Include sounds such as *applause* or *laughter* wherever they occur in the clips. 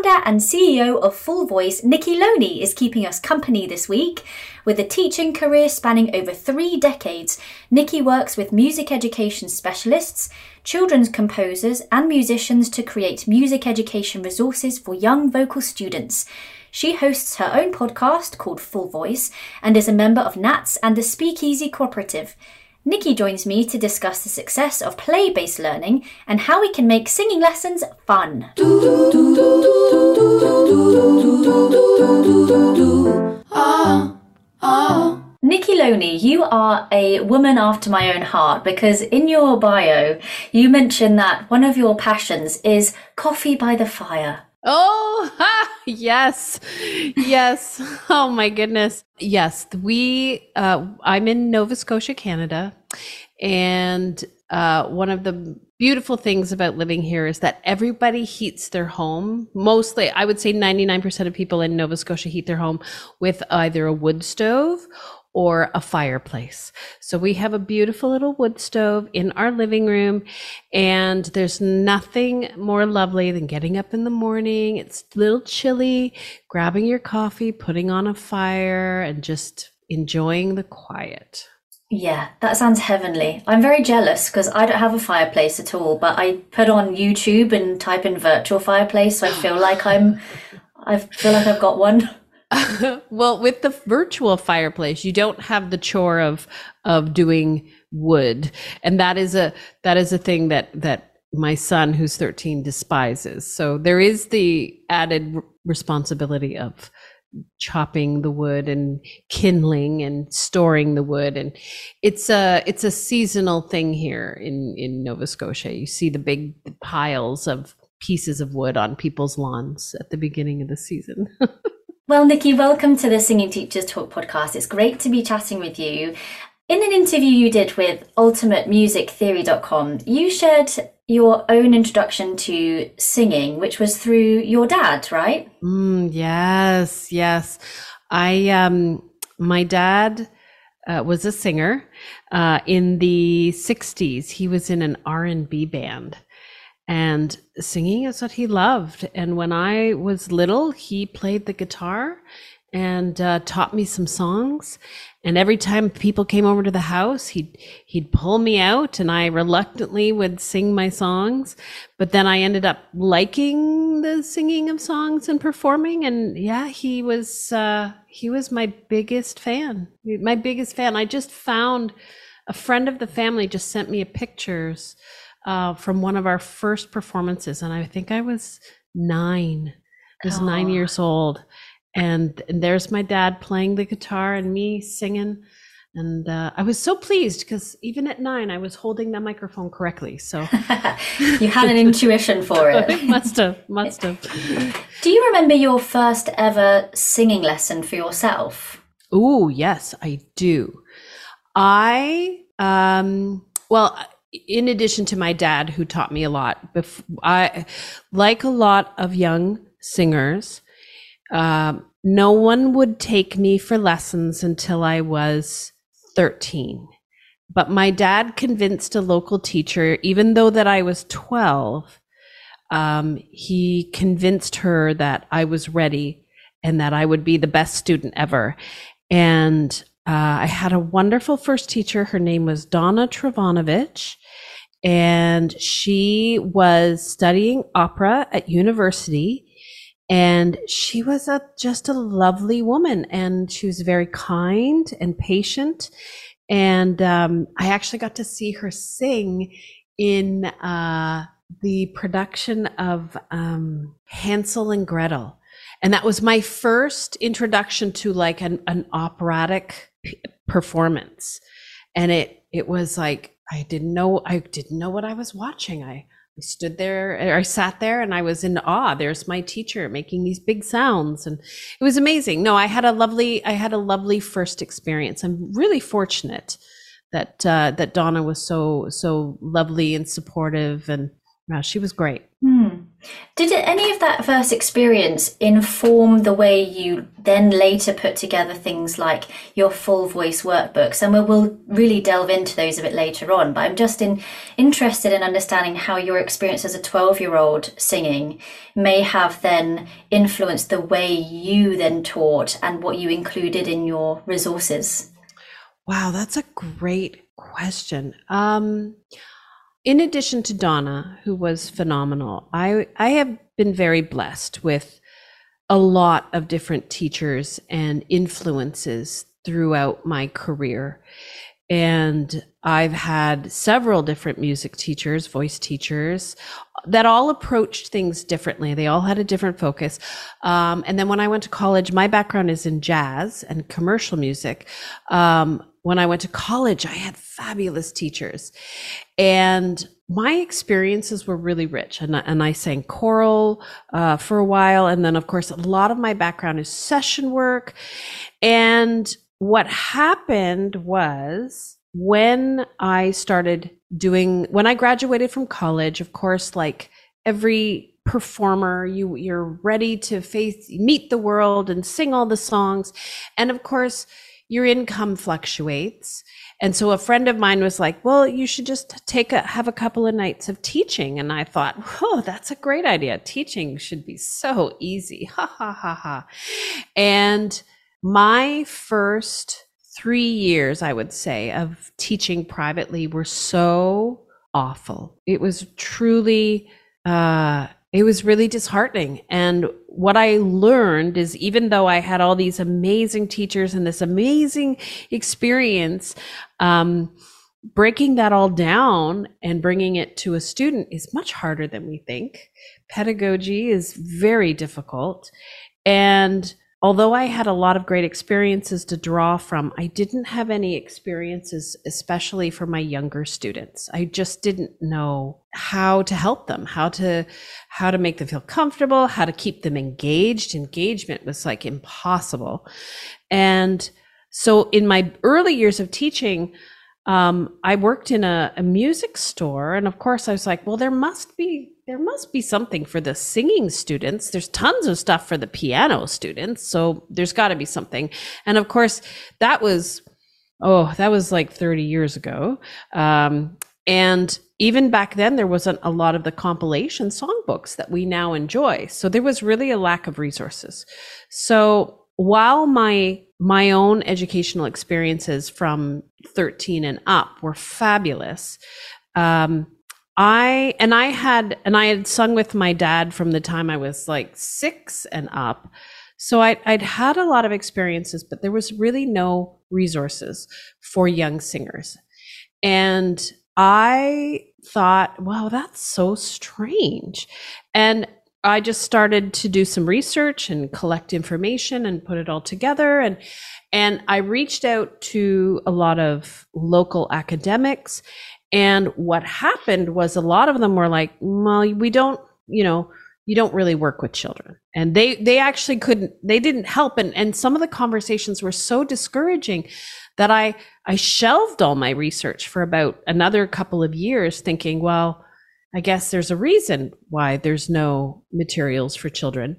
founder and CEO of Full Voice, Nikki Loney, is keeping us company this week. With a teaching career spanning over three decades, Nikki works with music education specialists, children's composers, and musicians to create music education resources for young vocal students. She hosts her own podcast called Full Voice and is a member of NATS and the Speakeasy Cooperative. Nikki joins me to discuss the success of play based learning and how we can make singing lessons fun. Nikki Loney, you are a woman after my own heart because in your bio you mention that one of your passions is coffee by the fire. Oh, *laughs* ha, yes. Yes. Oh my goodness. Yes, we uh I'm in Nova Scotia, Canada, and uh one of the beautiful things about living here is that everybody heats their home. Mostly, I would say 99% of people in Nova Scotia heat their home with either a wood stove or a fireplace. So we have a beautiful little wood stove in our living room and there's nothing more lovely than getting up in the morning. It's a little chilly, grabbing your coffee, putting on a fire and just enjoying the quiet. Yeah, that sounds heavenly. I'm very jealous because I don't have a fireplace at all, but I put on YouTube and type in virtual fireplace so I feel like I'm I feel like I've got one. *laughs* *laughs* well, with the virtual fireplace, you don't have the chore of of doing wood, and that is a that is a thing that that my son, who's thirteen, despises. So there is the added responsibility of chopping the wood and kindling and storing the wood. And it's a it's a seasonal thing here in in Nova Scotia. You see the big piles of pieces of wood on people's lawns at the beginning of the season *laughs* Well, Nikki, welcome to the Singing Teachers Talk podcast. It's great to be chatting with you. In an interview you did with ultimatemusictheory.com, you shared your own introduction to singing, which was through your dad, right? Mm, yes, yes. I um my dad uh, was a singer uh, in the 60s. He was in an R&B band and singing is what he loved. And when I was little, he played the guitar and uh, taught me some songs. And every time people came over to the house, he'd he'd pull me out, and I reluctantly would sing my songs. But then I ended up liking the singing of songs and performing. And yeah, he was uh, he was my biggest fan. My biggest fan. I just found a friend of the family just sent me pictures uh, from one of our first performances, and I think I was nine. I was oh. nine years old, and, and there's my dad playing the guitar and me singing. And uh, I was so pleased because even at nine, I was holding the microphone correctly. So *laughs* you had an intuition *laughs* for it. must have, must have. Do you remember your first ever singing lesson for yourself? Oh yes, I do. I um, well, in addition to my dad who taught me a lot i like a lot of young singers um, no one would take me for lessons until i was 13 but my dad convinced a local teacher even though that i was 12 um, he convinced her that i was ready and that i would be the best student ever. And uh, I had a wonderful first teacher. Her name was Donna Travanovich and she was studying opera at university and she was a just a lovely woman and she was very kind and patient and um, i actually got to see her sing in uh, the production of um, hansel and gretel and that was my first introduction to like an, an operatic performance and it it was like I didn't know I didn't know what I was watching. I, I stood there I sat there and I was in awe. There's my teacher making these big sounds and it was amazing. No, I had a lovely I had a lovely first experience. I'm really fortunate that uh, that Donna was so so lovely and supportive and she was great. Hmm. Did any of that first experience inform the way you then later put together things like your full voice workbooks? And we'll, really delve into those a bit later on. But I'm just in, interested in understanding how your experience as a 12 year old singing may have then influenced the way you then taught and what you included in your resources. Wow, that's a great question. Um, in addition to Donna, who was phenomenal, I, I have been very blessed with a lot of different teachers and influences throughout my career. And I've had several different music teachers, voice teachers that all approached things differently. They all had a different focus. Um, and then when I went to college, my background is in jazz and commercial music. Um, when I went to college, I had fabulous teachers. And my experiences were really rich. And, and I sang choral uh, for a while. And then, of course, a lot of my background is session work. And what happened was when I started doing, when I graduated from college, of course, like every performer you you're ready to face meet the world and sing all the songs and of course your income fluctuates. And so a friend of mine was like, well, you should just take a, have a couple of nights of teaching. And I thought, oh, that's a great idea. Teaching should be so easy. *laughs* Ha ha ha ha. And my first three years, I would say, of teaching privately were so awful. It was truly, uh, it was really disheartening. And what I learned is even though I had all these amazing teachers and this amazing experience, um, breaking that all down and bringing it to a student is much harder than we think. Pedagogy is very difficult. And although I had a lot of great experiences to draw from, I didn't have any experiences, especially for my younger students. I just didn't know how to help them, how to how to make them feel comfortable, how to keep them engaged. Engagement was like impossible. And so in my early years of teaching, um, I worked in a, a music store, and of course, I was like, well, there must be there must be something for the singing students. There's tons of stuff for the piano students. So there's got to be something. And of course, that was, oh, that was like 30 years ago. Um, and even back then, there wasn't a lot of the compilation songbooks that we now enjoy. So there was really a lack of resources. So while my my own educational experiences from 13 and up were fabulous, um, I and I had and I had sung with my dad from the time I was like six and up. So I, I'd had a lot of experiences, but there was really no resources for young singers. And I thought, wow, that's so strange. And I just started to do some research and collect information and put it all together. And and I reached out to a lot of local academics and what happened was a lot of them were like, well, we don't, you know, you don't really work with children. And they they actually couldn't they didn't help and and some of the conversations were so discouraging that I I shelved all my research for about another couple of years thinking, well, I guess there's a reason why there's no materials for children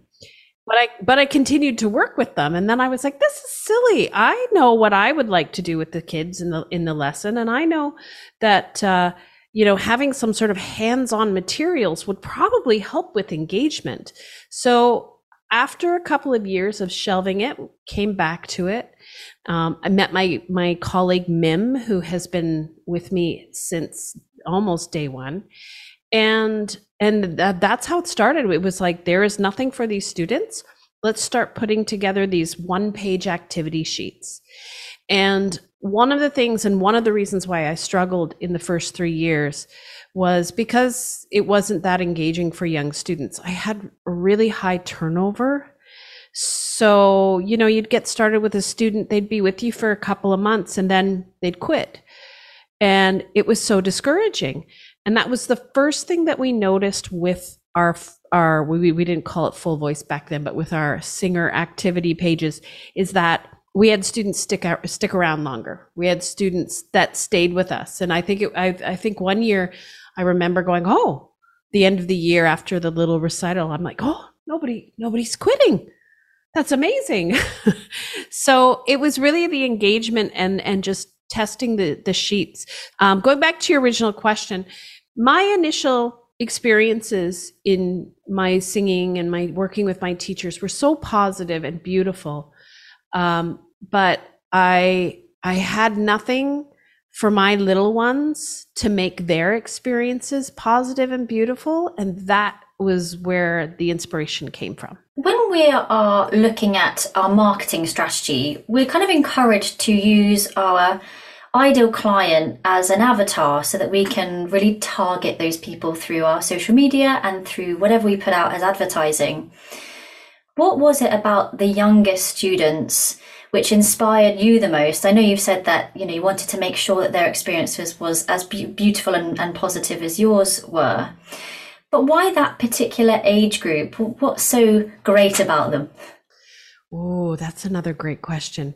but I but I continued to work with them and then I was like this is silly. I know what I would like to do with the kids in the in the lesson and I know that uh, you know having some sort of hands-on materials would probably help with engagement. So after a couple of years of shelving it, came back to it. Um, I met my my colleague Mim, who has been with me since almost day one, and and that, that's how it started. It was like there is nothing for these students. Let's start putting together these one page activity sheets. And one of the things and one of the reasons why i struggled in the first three years was because it wasn't that engaging for young students. I had really high turnover. So you know you'd get started with a student they'd be with you for a couple of months and then they'd quit. And it was so discouraging and that was the first thing that we noticed with our our we, we didn't call it full voice back then but with our singer activity pages is that we had students stick out stick around longer we had students that stayed with us and i think it, I, I think one year i remember going oh the end of the year after the little recital, I'm like, oh, nobody, nobody's quitting. That's amazing. *laughs* so it was really the engagement and and just testing the the sheets. Um, going back to your original question, my initial experiences in my singing and my working with my teachers were so positive and beautiful. Um, but I I had nothing for my little ones to make their experiences positive and beautiful, and that was where the inspiration came from. When we are looking at our marketing strategy, we're kind of encouraged to use our ideal client as an avatar so that we can really target those people through our social media and through whatever we put out as advertising. What was it about the youngest students which inspired you the most? I know you've said that you know you wanted to make sure that their experiences was as be- beautiful and, and positive as yours were. But why that particular age group? What's so great about them? Oh, that's another great question.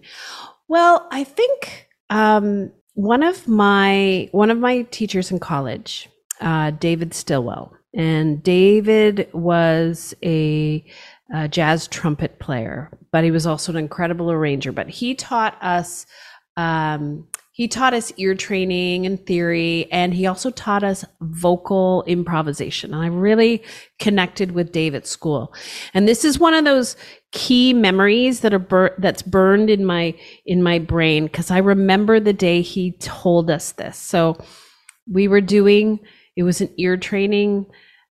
Well, I think um, one of my one of my teachers in college, uh, David Stillwell, and David was a, a jazz trumpet player, but he was also an incredible arranger. But he taught us um, he taught us ear training and theory, and he also taught us vocal improvisation. And I really connected with Dave at school. And this is one of those key memories that are bur- that's burned in my in my brain because I remember the day he told us this. So we were doing it was an ear training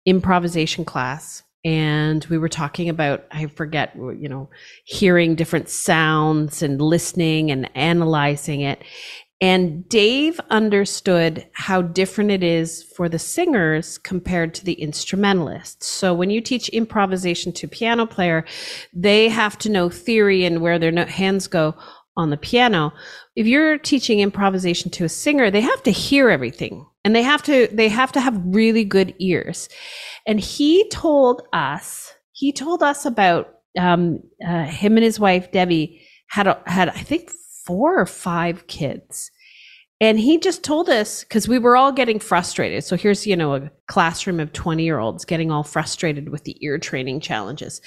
improvisation class and we were talking about i forget you know hearing different sounds and listening and analyzing it and Dave understood how different it is for the singers compared to the instrumentalists. So when you teach improvisation to piano player, they have to know theory and where their hands go on the piano. If you're teaching improvisation to a singer, they have to hear everything and they have to they have to have really good ears. And he told us, he told us about um, uh, him and his wife Debbie had had I think four or five kids. And he just told us because we were all getting frustrated. So here's, you know, a classroom of 20 year olds getting all frustrated with the ear training challenges.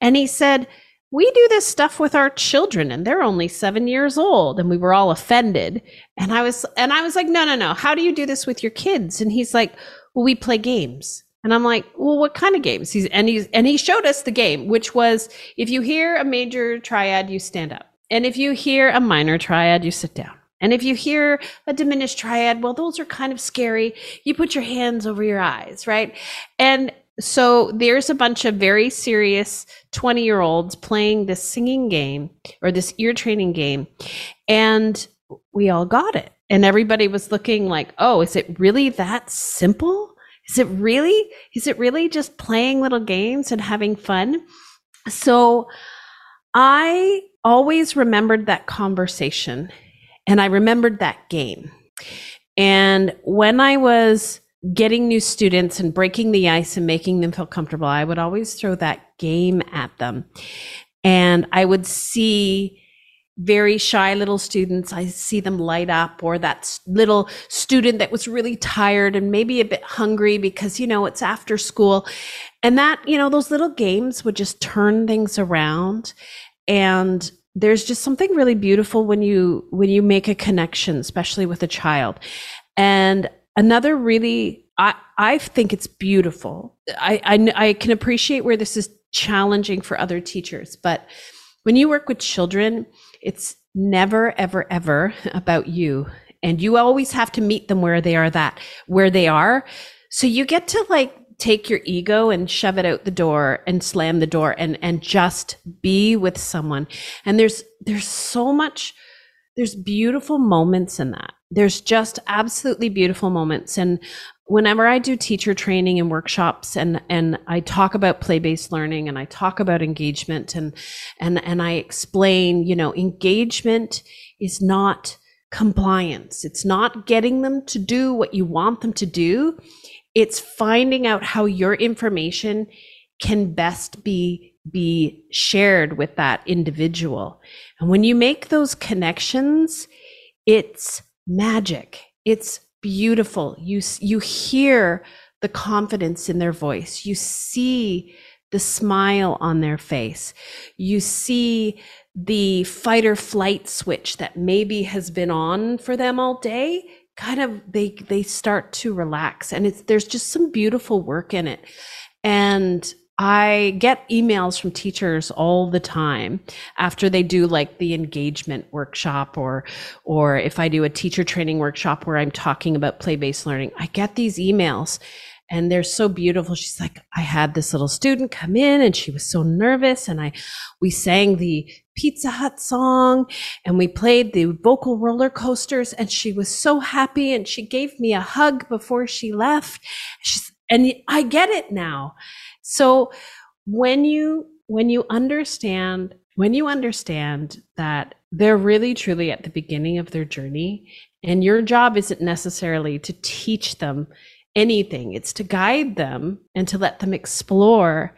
And he said, we do this stuff with our children and they're only seven years old. And we were all offended. And i was and i was like no no no. How do you do this with your kids? And he's like well we play games. And i'm like well what kind of games? He's and he's and he showed us the game which was if you hear a major triad you stand up and if you hear a minor triad, you sit down. And if you hear a diminished triad, well, those are kind of scary. You put your hands over your eyes, right? And so there's a bunch of very serious 20 year olds playing this singing game or this ear training game. And we all got it. And everybody was looking like, oh, is it really that simple? Is it really, is it really just playing little games and having fun? So I always remembered that conversation and I remembered that game. And when I was getting new students and breaking the ice and making them feel comfortable, I would always throw that game at them. And I would see very shy little students, I see them light up, or that little student that was really tired and maybe a bit hungry because, you know, it's after school. And that, you know, those little games would just turn things around. And there's just something really beautiful when you when you make a connection, especially with a child. And another really I, I think it's beautiful. I, I, I can appreciate where this is challenging for other teachers, but when you work with children, it's never, ever, ever about you. And you always have to meet them where they are that, where they are. So you get to like take your ego and shove it out the door and slam the door and and just be with someone. And there's there's so much there's beautiful moments in that. There's just absolutely beautiful moments. And whenever i do teacher training and workshops and and i talk about play-based learning and i talk about engagement and and and i explain you know engagement is not compliance. It's not getting them to do what you want them to do it's finding out how your information can best be be shared with that individual. And when you make those connections, it's magic. It's beautiful. You you hear the confidence in their voice. You see the smile on their face. You see the fight or flight switch that maybe has been on for them all day kind of they they start to relax and it's there's just some beautiful work in it and I get emails from teachers all the time after they do like the engagement workshop or or if I do a teacher training workshop where I'm talking about play-based learning. I get these emails and they're so beautiful. She's like, I had this little student come in and she was so nervous and I we sang the Pizza Hut song and we played the vocal roller coasters and she was so happy and she gave me a hug before she left. She's, and I get it now. So when you when you understand when you understand that they're really truly at the beginning of their journey and your job isn't necessarily to teach them anything it's to guide them and to let them explore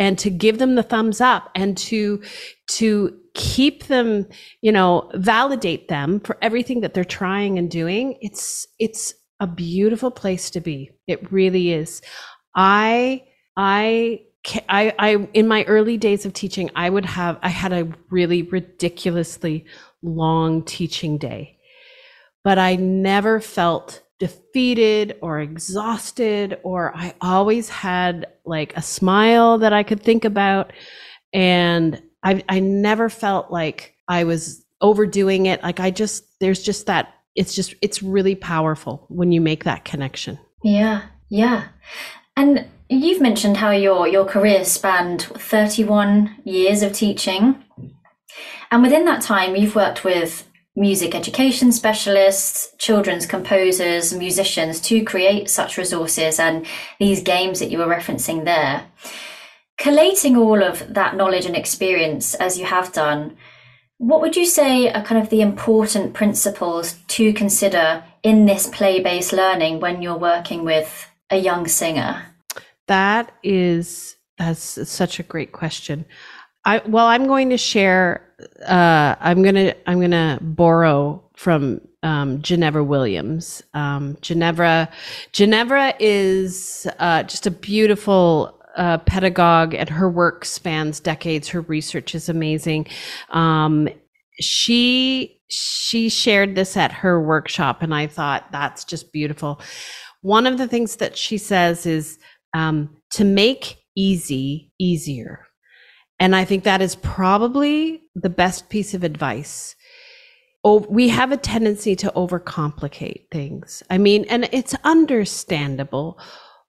and to give them the thumbs up and to to keep them you know validate them for everything that they're trying and doing. It's it's a beautiful place to be. It really is. I I I, I, in my early days of teaching, I would have, I had a really ridiculously long teaching day, but I never felt defeated or exhausted, or I always had like a smile that I could think about. And I, I never felt like I was overdoing it. Like I just, there's just that, it's just, it's really powerful when you make that connection. Yeah. Yeah. And You've mentioned how your your career spanned 31 years of teaching. And within that time, you've worked with music education specialists, children's composers, musicians to create such resources and these games that you were referencing there. Collating all of that knowledge and experience as you have done, what would you say are kind of the important principles to consider in this play based learning when you're working with a young singer? That is that's such a great question. I well, I'm going to share. Uh, I'm gonna I'm gonna borrow from um, Jenevora Williams. Um, Jenevora Jenevora is uh, just a beautiful uh, pedagogue, and her work spans decades. Her research is amazing. Um, she she shared this at her workshop, and I thought that's just beautiful. One of the things that she says is um, to make easy easier. And I think that is probably the best piece of advice. Oh, we have a tendency to overcomplicate things. I mean, and it's understandable.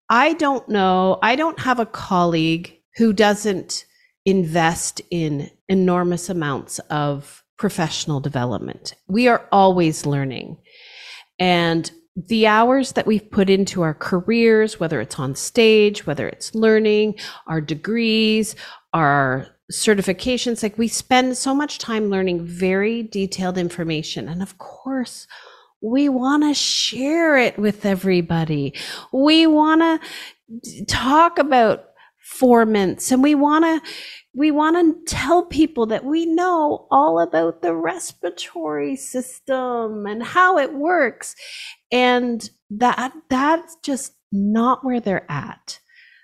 I don't know. I don't have a colleague who doesn't invest in enormous amounts of professional development. We are always learning. And the hours that we've put into our careers, whether it's on stage, whether it's learning, our degrees, our certifications, like we spend so much time learning very detailed information. And of course, we want to share it with everybody. We want to talk about formants and we want to we want to tell people that we know all about the respiratory system and how it works and that that's just not where they're at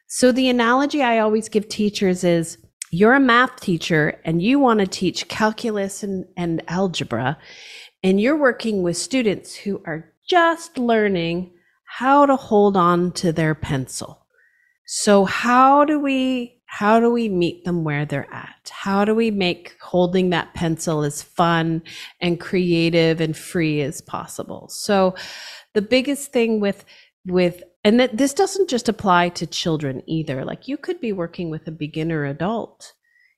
so the analogy i always give teachers is you're a math teacher and you want to teach calculus and, and algebra and you're working with students who are just learning how to hold on to their pencil so how do we how do we meet them where they're at? How do we make holding that pencil as fun and creative and free as possible? So the biggest thing with with and that this doesn't just apply to children either. Like you could be working with a beginner adult,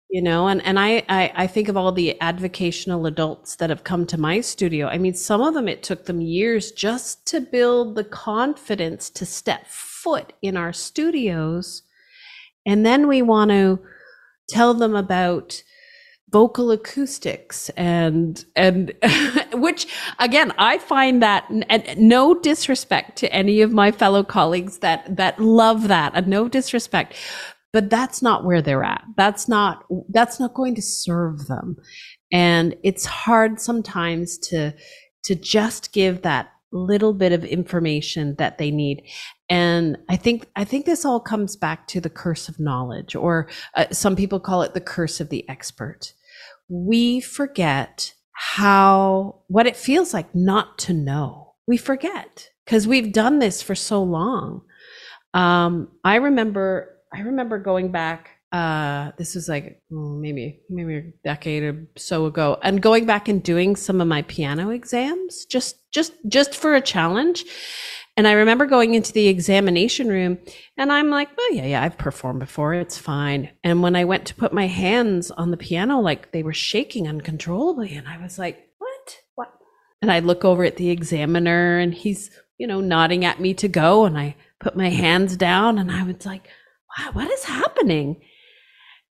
you know, and, and I, I, I think of all the advocational adults that have come to my studio. I mean, some of them it took them years just to build the confidence to step foot in our studios and then we want to tell them about vocal acoustics and and *laughs* which again I find that and no disrespect to any of my fellow colleagues that that love that and no disrespect but that's not where they're at. That's not that's not going to serve them. And it's hard sometimes to to just give that little bit of information that they need. And i think i think this all comes back to the curse of knowledge or uh, some people call it the curse of the expert we forget how what it feels like not to know. We forget because we've done this for so long. Um, i remember i remember going back uh this was like maybe maybe a decade or so ago and going back and doing some of my piano exams just just just for a challenge and i remember going into the examination room and i'm like oh yeah yeah i've performed before. It's fine. And when i went to put my hands on the piano like they were shaking uncontrollably and i was like what? What? And i look over at the examiner and he's you know nodding at me to go and i put my hands down and i was like wow what is happening?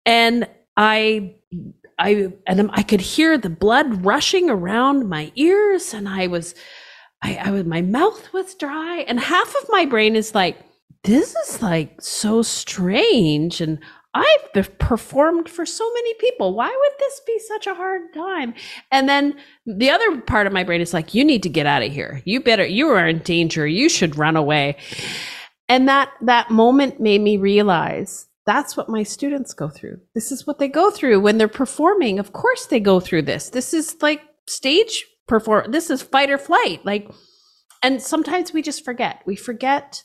And I I and I could hear the blood rushing around my ears, and I was I, I was my mouth was dry, and half of my brain is like, this is like so strange, and I've performed for so many people. Why would this be such a hard time? And then the other part of my brain is like, you need to get out of here. You better, you are in danger. You should run away. And that, that moment made me realize that's what my students go through. This is what they go through when they're performing. Of course they go through this. This is like stage perform this is fight or flight. Like and sometimes we just forget. We forget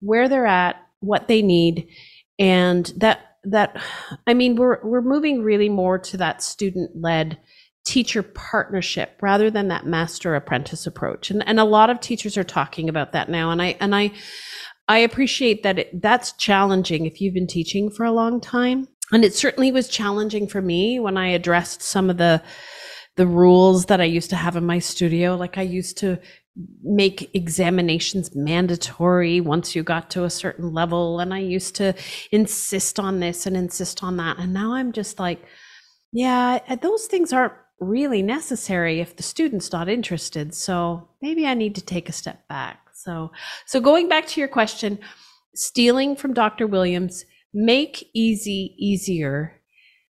where they're at, what they need and that that I mean we're we're moving really more to that student led teacher partnership rather than that master apprentice approach. And and a lot of teachers are talking about that now and I and I I appreciate that it, that's challenging if you've been teaching for a long time. And it certainly was challenging for me when I addressed some of the the rules that I used to have in my studio. Like I used to make examinations mandatory once you got to a certain level. And I used to insist on this and insist on that. And now I'm just like, yeah, those things aren't really necessary if the student's not interested. So maybe I need to take a step back. So, so going back to your question, stealing from Dr. Williams, make easy easier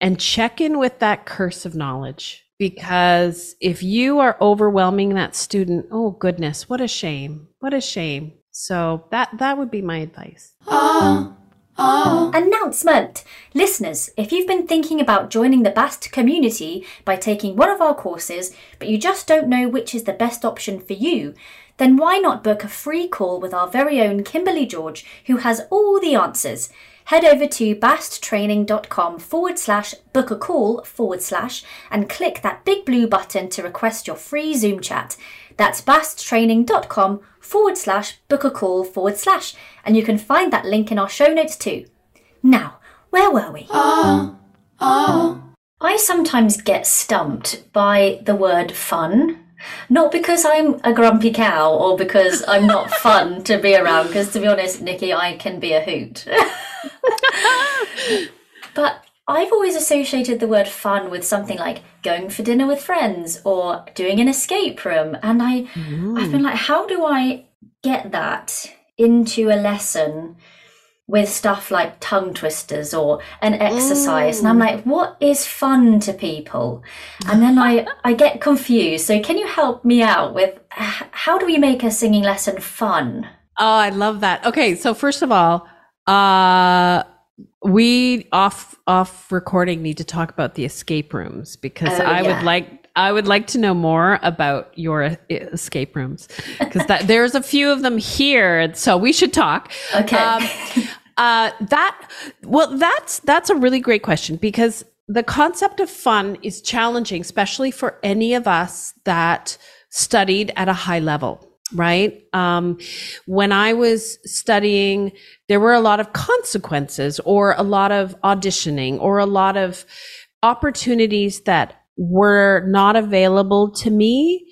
and check in with that curse of knowledge because if you are overwhelming that student, oh goodness, what a shame. What a shame. So that that would be my advice. Oh. Oh. Announcement! Listeners, if you've been thinking about joining the BAST community by taking one of our courses, but you just don't know which is the best option for you, then why not book a free call with our very own Kimberly George, who has all the answers? Head over to basttraining.com forward slash book a call forward slash and click that big blue button to request your free Zoom chat. That's basttraining.com forward slash book a call forward slash, and you can find that link in our show notes too. Now, where were we? Oh, oh. I sometimes get stumped by the word fun not because I'm a grumpy cow or because I'm not fun to be around, because to be honest, Nikki, I can be a hoot. *laughs* *laughs* but I've always associated the word fun with something like going for dinner with friends or doing an escape room. And I, I've been like, how do I get that into a lesson with stuff like tongue twisters or an exercise? And i'm mm. like what is fun to people? And then i i get confused. So can you help me out with how do we make a singing lesson fun? Oh i love that. Okay so first of all uh we off off recording need to talk about the escape rooms because oh, i yeah. would like I would like to know more about your escape rooms *laughs* because there's a few of them here, so we should talk. Okay. Um, *laughs* uh, that well, that's that's a really great question because the concept of fun is challenging, especially for any of us that studied at a high level right? Um, when I was studying, there were a lot of consequences or a lot of auditioning or a lot of opportunities that were not available to me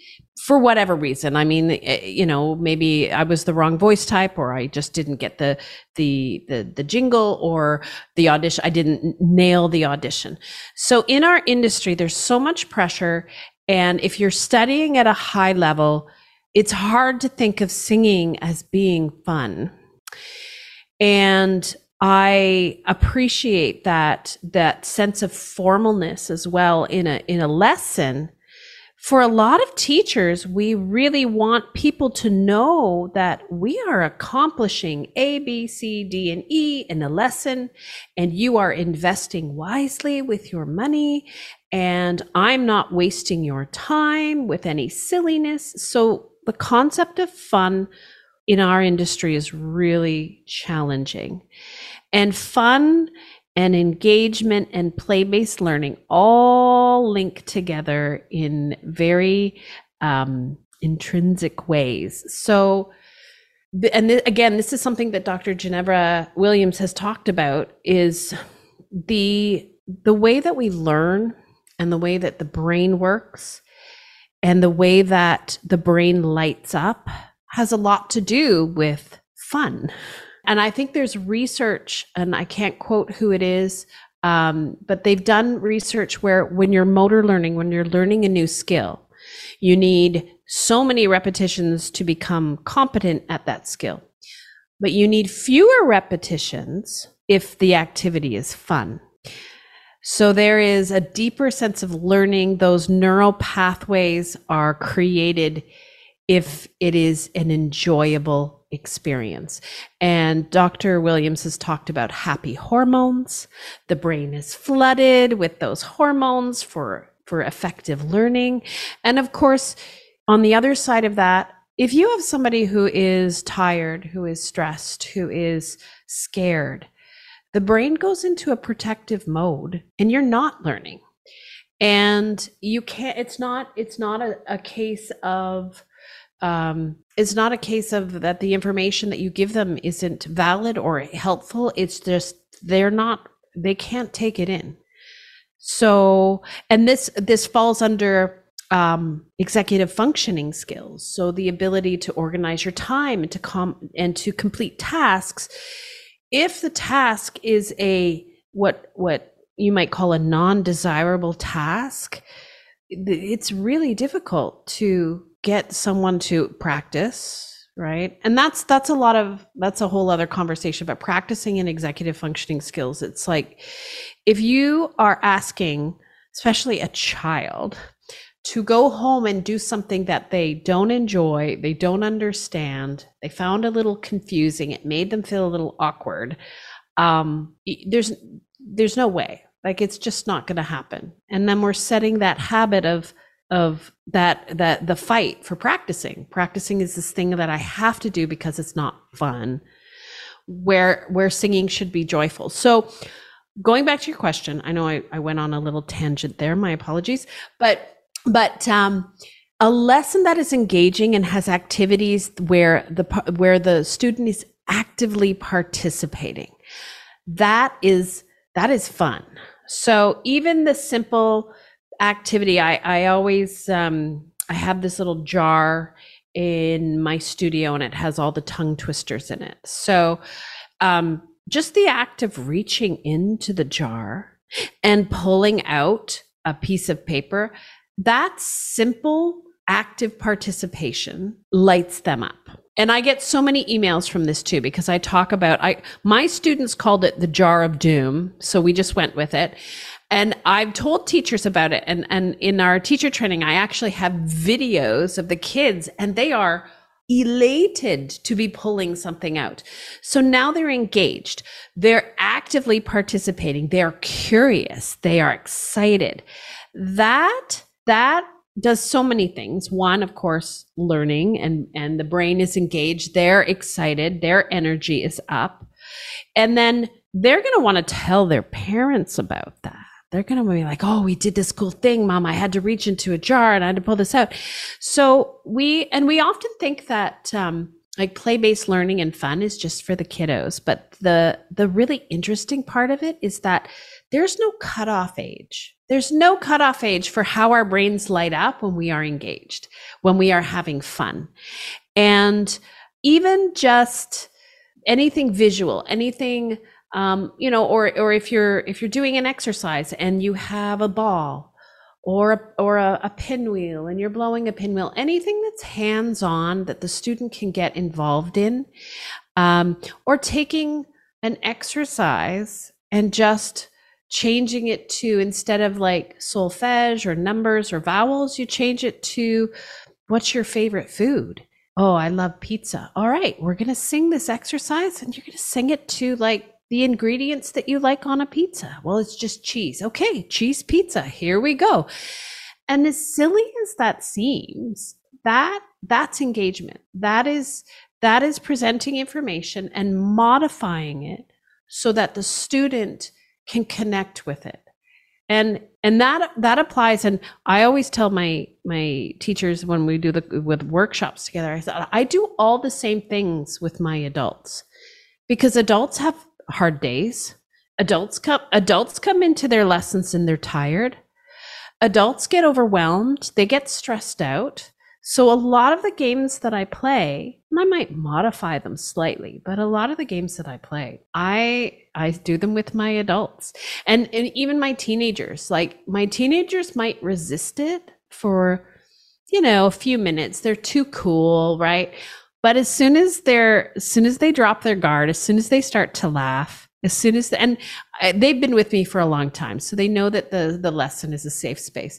for whatever reason. I mean, eh, you know, maybe I was the wrong voice type, or I just didn't get the the the, the jingle, or the audition. I didn't nail the audition. So in our industry, there's so much pressure, and if you're studying at a high level, it's hard to think of singing as being fun. And I appreciate that that sense of formalness as well in a in a lesson for a lot of teachers, we really want people to know that we are accomplishing A, B, C, D, and E in a lesson, and you are investing wisely with your money, and I'm not wasting your time with any silliness. So, the concept of fun in our industry is really challenging. And fun and engagement and play based learning all link together in very um, intrinsic ways. So, and th- again, this is something that Dr. Jenevora Williams has talked about is the the way that we learn and the way that the brain works and the way that the brain lights up has a lot to do with fun. And I think there's research, and I can't quote who it is, um, but they've done research where when you're motor learning, when you're learning a new skill, you need so many repetitions to become competent at that skill. But you need fewer repetitions if the activity is fun. So there is a deeper sense of learning. Those neural pathways are created if it is an enjoyable experience. And Dr. Williams has talked about happy hormones. The brain is flooded with those hormones for, for effective learning. And of course, on the other side of that, if you have somebody who is tired, who is stressed, who is scared, the brain goes into a protective mode and you're not learning. And you can't, it's not, it's not a, a case of, um, it's not a case of that the information that you give them isn't valid or helpful. It's just they're not, they can't take it in. So, and this this falls under um, executive functioning skills. So the ability to organize your time and to com and to complete tasks. If the task is a what what you might call a non-desirable task, it's really difficult to get someone to practice right? And that's that's a lot of that's a whole other conversation but practicing in executive functioning skills it's like if you are asking especially a child to go home and do something that they don't enjoy they don't understand. They found a little confusing. It made them feel a little awkward. Um, there's there's no way. Like it's just not going to happen. And then we're setting that habit of of that that the fight for practicing. Practicing is this thing that i have to do because it's not fun where where singing should be joyful. So going back to your question i know i, I went on a little tangent there my apologies but but um a lesson that is engaging and has activities where the where the student is actively participating that is that is fun so even the simple activity, I, I always um, I have this little jar in my studio and it has all the tongue twisters in it. So um, just the act of reaching into the jar and pulling out a piece of paper, that simple active participation lights them up. And I get so many emails from this too because I talk about I my students called it the jar of doom, so we just went with it. And I've told teachers about it. And, and in our teacher training, I actually have videos of the kids and they are elated to be pulling something out. So now they're engaged. They're actively participating. They're curious. They are excited. That, that does so many things. One, of course, learning and, and the brain is engaged. They're excited. Their energy is up. And then they're going to want to tell their parents about that they're going to be like, oh, we did this cool thing, mom. I had to reach into a jar and I had to pull this out. So we, and we often think that, um, like play-based learning and fun is just for the kiddos but the the really interesting part of it is that there's no cutoff age there's no cutoff age for how our brains light up when we are engaged when we are having fun. And even just anything visual anything um, you know, or or if you're if you're doing an exercise and you have a ball or a, or a, a pinwheel and you're blowing a pinwheel, anything that's hands on that the student can get involved in, um, or taking an exercise and just changing it to instead of like solfege or numbers or vowels, you change it to what's your favorite food? Oh, I love pizza. All right, we're going to sing this exercise and you're going to sing it to like the ingredients that you like on a pizza. Well, it's just cheese. Okay, cheese pizza. Here we go. And as silly as that seems, that that's engagement. That is that is presenting information and modifying it so that the student can connect with it. And and that that applies. And i always tell my my teachers when we do the with workshops together i thought i do all the same things with my adults. Because adults have hard days. Adults come adults come into their lessons and they're tired. Adults get overwhelmed. They get stressed out so a lot of the games that I play, I might modify them slightly, but a lot of the games that I play, I I do them with my adults and, and even my teenagers. Like my teenagers might resist it for, you know, a few minutes. They're too cool, right? But as soon as they're as soon as they drop their guard, as soon as they start to laugh, as soon as the, and uh, they've been with me for a long time, so they know that the the lesson is a safe space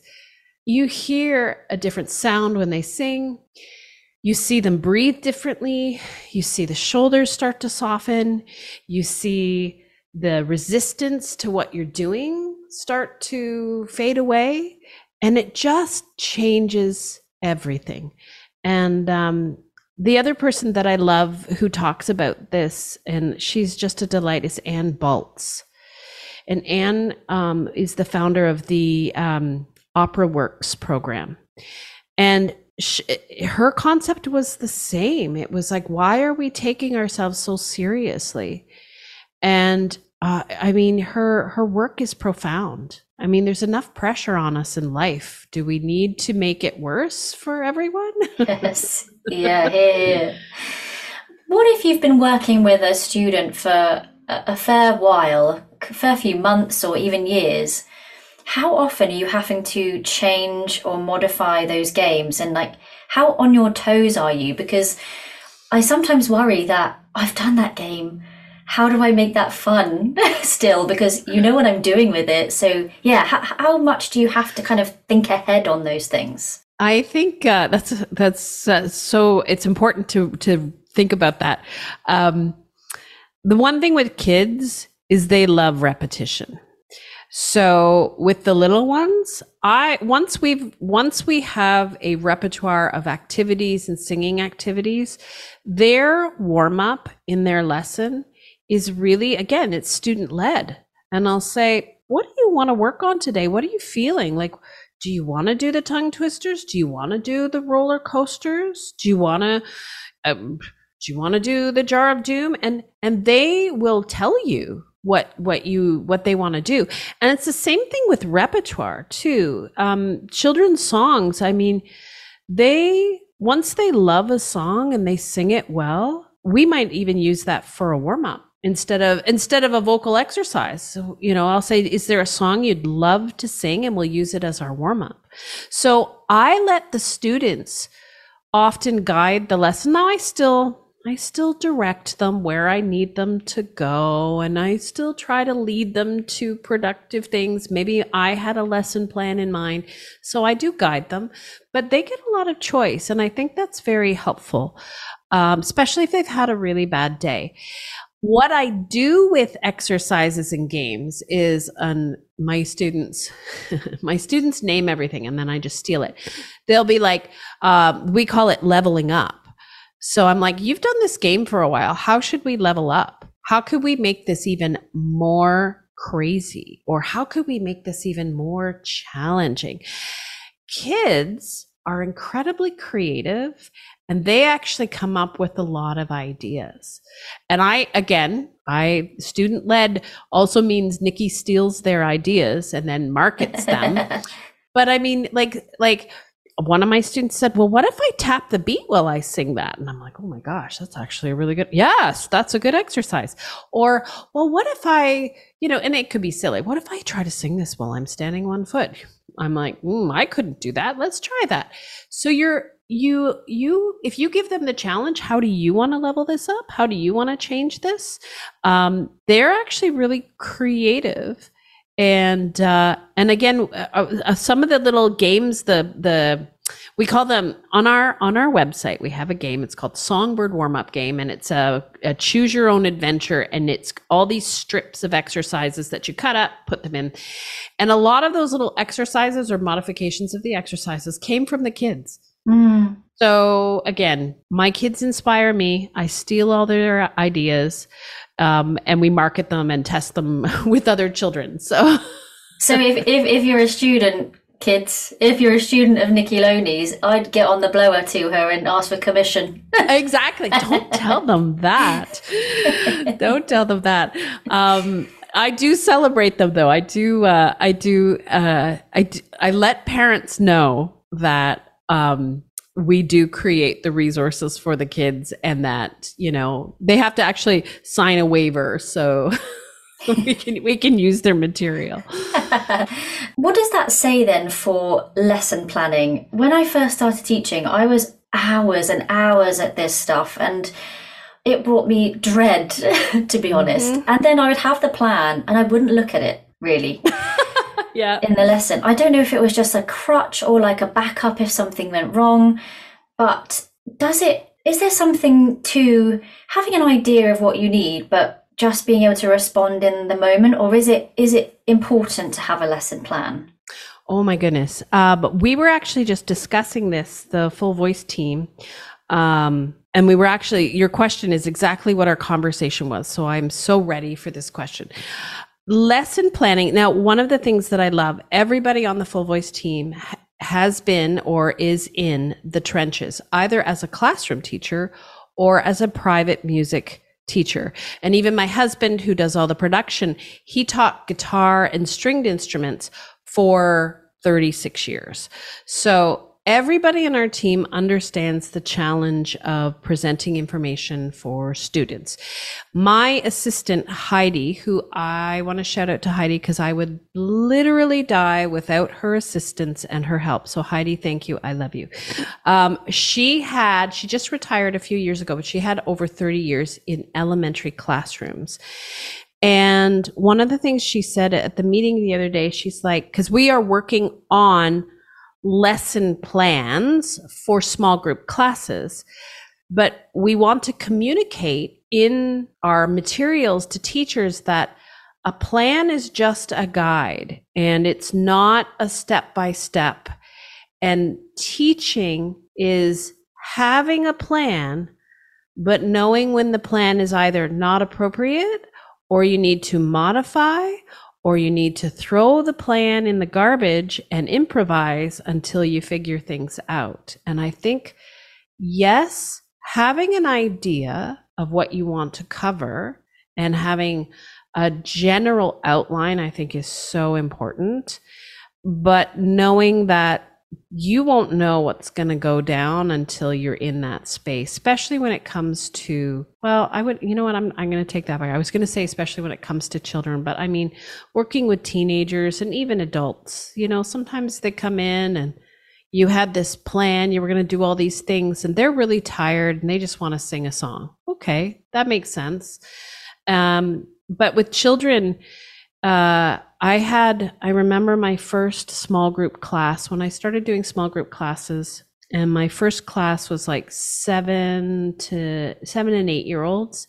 you hear a different sound when they sing. You see them breathe differently. You see the shoulders start to soften. You see the resistance to what you're doing start to fade away. And it just changes everything. And um, the other person that I love who talks about this, and she's just a delight, is Ann Baltz. And Ann um, is the founder of the um, Opera Works program. And she, her concept was the same. It was like, why are we taking ourselves so seriously? And uh, I mean, her her work is profound. I mean, there's enough pressure on us in life. Do we need to make it worse for everyone? *laughs* yes. Yeah, yeah. What if you've been working with a student for a, fair while, a fair few months or even years, how often are you having to change or modify those games? And like how on your toes are you? Because i sometimes worry that i've done that game. How do i make that fun *laughs* still? Because you know what i'm doing with it. So yeah how, how much do you have to kind of think ahead on those things? I think uh, that's that's uh, so it's important to to think about that. Um, the one thing with kids is they love repetition so with the little ones, I once we've once we have a repertoire of activities and singing activities, their warm up in their lesson is really again, it's student led. And I'll say, "What do you want to work on today? What are you feeling? Like do you want to do the tongue twisters? Do you want to do the roller coasters? Do you want to um, do you want to do the jar of doom and and they will tell you what what you what they want to do. And it's the same thing with repertoire too. Um children's songs i mean they once they love a song and they sing it well we might even use that for a warm up instead of instead of a vocal exercise. So you know i'll say is there a song you'd love to sing? and we'll use it as our warm up so i let the students often guide the lesson. Now i still I still direct them where I need them to go, and I still try to lead them to productive things. Maybe I had a lesson plan in mind, so I do guide them, but they get a lot of choice, and I think that's very helpful, um, especially if they've had a really bad day. What I do with exercises and games is um, my students, *laughs* my students name everything, and then I just steal it. They'll be like, uh, we call it leveling up so I'm like, you've done this game for a while. How should we level up? How could we make this even more crazy? Or how could we make this even more challenging? Kids are incredibly creative and they actually come up with a lot of ideas. And I, again, I student led also means Nikki steals their ideas and then markets them. *laughs* but I mean, like, like, one of my students said, Well, what if I tap the beat while I sing that? And I'm like, Oh my gosh, that's actually a really good, yes, that's a good exercise. Or, well, what if I, you know, and it could be silly. What if I try to sing this while I'm standing one foot? I'm like, mm, I couldn't do that. Let's try that. So you're, you, you, if you give them the challenge, how do you want to level this up? How do you want to change this? Um, they're actually really creative and uh, and again, uh, uh, some of the little games, the the we call them on our on our website. We have a game. It's called Songbird Warm Up Game, and it's a, a choose your own adventure. And it's all these strips of exercises that you cut up, put them in, and a lot of those little exercises or modifications of the exercises came from the kids. Mm. So again, my kids inspire me. I steal all their ideas um, and we market them and test them *laughs* with other children. So, so if, if, if you're a student, kids, if you're a student of Nikki Loney's, I'd get on the blower to her and ask for commission. *laughs* exactly. Don't tell them that. *laughs* Don't tell them that. Um, I do celebrate them though. I do. Uh, I do. Uh, I do, I let parents know that um, we do create the resources for the kids and that you know they have to actually sign a waiver so *laughs* we can we can use their material. *laughs* What does that say then for lesson planning? When i first started teaching i was hours and hours at this stuff and it brought me dread *laughs* to be honest. Mm-hmm. and then i would have the plan and i wouldn't look at it really yeah. in the lesson. I don't know if it was just a crutch or like a backup if something went wrong, but does it is there something to having an idea of what you need but just being able to respond in the moment or is it is it important to have a lesson plan? Oh my goodness. Uh, but we were actually just discussing this, the full voice team. Um, and we were actually, your question is exactly what our conversation was. So I'm so ready for this question lesson planning. Now, one of the things that I love, everybody on the full voice team has been or is in the trenches, either as a classroom teacher or as a private music teacher. And even my husband, who does all the production, he taught guitar and stringed instruments for 36 years. So everybody in our team understands the challenge of presenting information for students. My assistant, Heidi, who I want to shout out to Heidi because I would literally die without her assistance and her help. So, Heidi, thank you. I love you. Um, she had, she just retired a few years ago, but she had over 30 years in elementary classrooms. And one of the things she said at the meeting the other day, she's like, because we are working on lesson plans for small group classes, but we want to communicate in our materials to teachers that a plan is just a guide and it's not a step by step. And teaching is having a plan, but knowing when the plan is either not appropriate or you need to modify or you need to throw the plan in the garbage and improvise until you figure things out. And I think, yes, having an idea of what you want to cover and having a general outline, I think, is so important. But knowing that you won't know what's going to go down until you're in that space especially when it comes to well i would you know what i'm, I'm going to take that back. I was going to say especially when it comes to children but i mean working with teenagers and even adults you know sometimes they come in and you had this plan you were going to do all these things and they're really tired and they just want to sing a song. Okay that makes sense. Um, but with children uh, I had, I remember my first small group class when I started doing small group classes. And my first class was like seven to seven and eight year olds.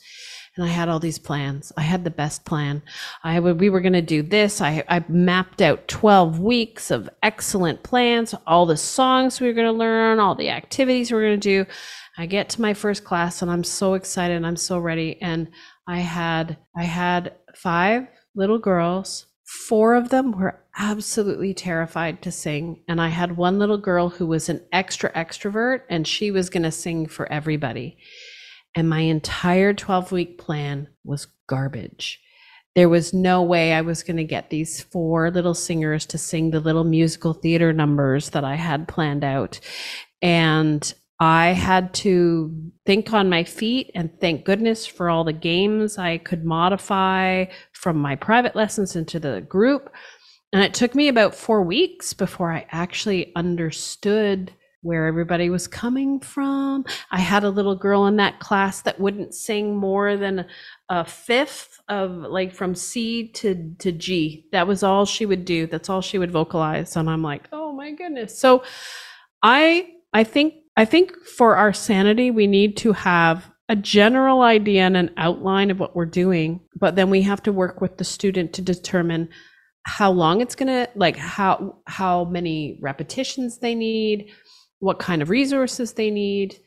And I had all these plans. I had the best plan. I would, we were going to do this. I, I mapped out 12 weeks of excellent plans, all the songs we were going to learn, all the activities we were going to do. I get to my first class and I'm so excited. and I'm so ready. And I had, I had five little girls Four of them were absolutely terrified to sing. And I had one little girl who was an extra extrovert and she was going to sing for everybody. And my entire 12 week plan was garbage. There was no way I was going to get these four little singers to sing the little musical theater numbers that I had planned out. And I had to think on my feet and thank goodness for all the games I could modify from my private lessons into the group. And it took me about four weeks before I actually understood where everybody was coming from. I had a little girl in that class that wouldn't sing more than a fifth of like from C to to G. That was all she would do. That's all she would vocalize and I'm like, "Oh my goodness." So I I think I think for our sanity we need to have a general idea and an outline of what we're doing, but then we have to work with the student to determine how long it's going to like how how many repetitions they need what kind of resources they need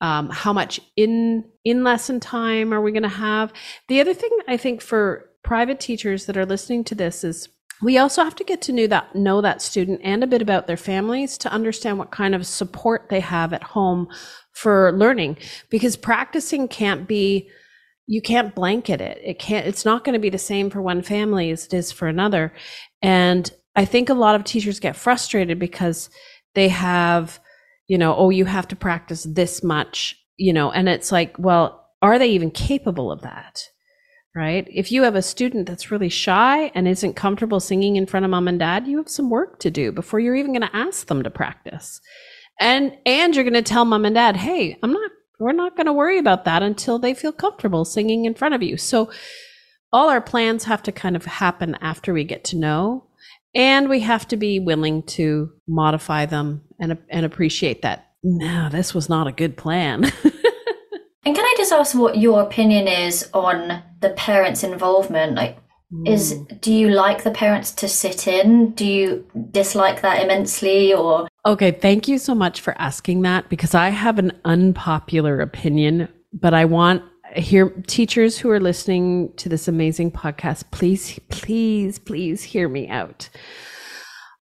um, how much in in lesson time are we going to have? The other thing i think for private teachers that are listening to this is we also have to get to know that know that student and a bit about their families to understand what kind of support they have at home for learning because practicing can't be you can't blanket it. It can't, it's not going to be the same for one family as it is for another. And I think a lot of teachers get frustrated because they have, you know, oh, you have to practice this much, you know, and it's like, well, are they even capable of that? Right? If you have a student that's really shy and isn't comfortable singing in front of mom and dad, you have some work to do before you're even going to ask them to practice. And and you're going to tell mom and dad, "Hey, I'm not we're not going to worry about that until they feel comfortable singing in front of you. So all our plans have to kind of happen after we get to know and we have to be willing to modify them and and appreciate that no this was not a good plan *laughs* and can i just ask what your opinion is on the parents involvement? Like is mm. do you like the parents to sit in? Do you dislike that immensely or? Okay thank you so much for asking that because i have an unpopular opinion but i want hear teachers who are listening to this amazing podcast please please please hear me out.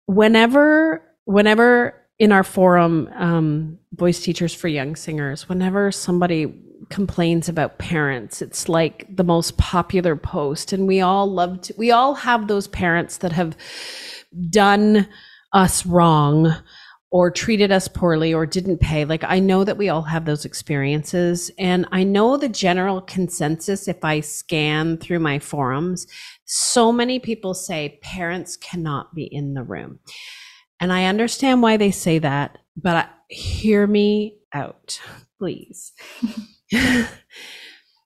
Whenever whenever in our forum um, voice teachers for young singers whenever somebody complains about parents. It's like the most popular post. And we all love to, we all have those parents that have done us wrong or treated us poorly or didn't pay. Like I know that we all have those experiences. And I know the general consensus, if I scan through my forums, so many people say parents cannot be in the room. And I understand why they say that, but hear me out, please. *laughs* *laughs*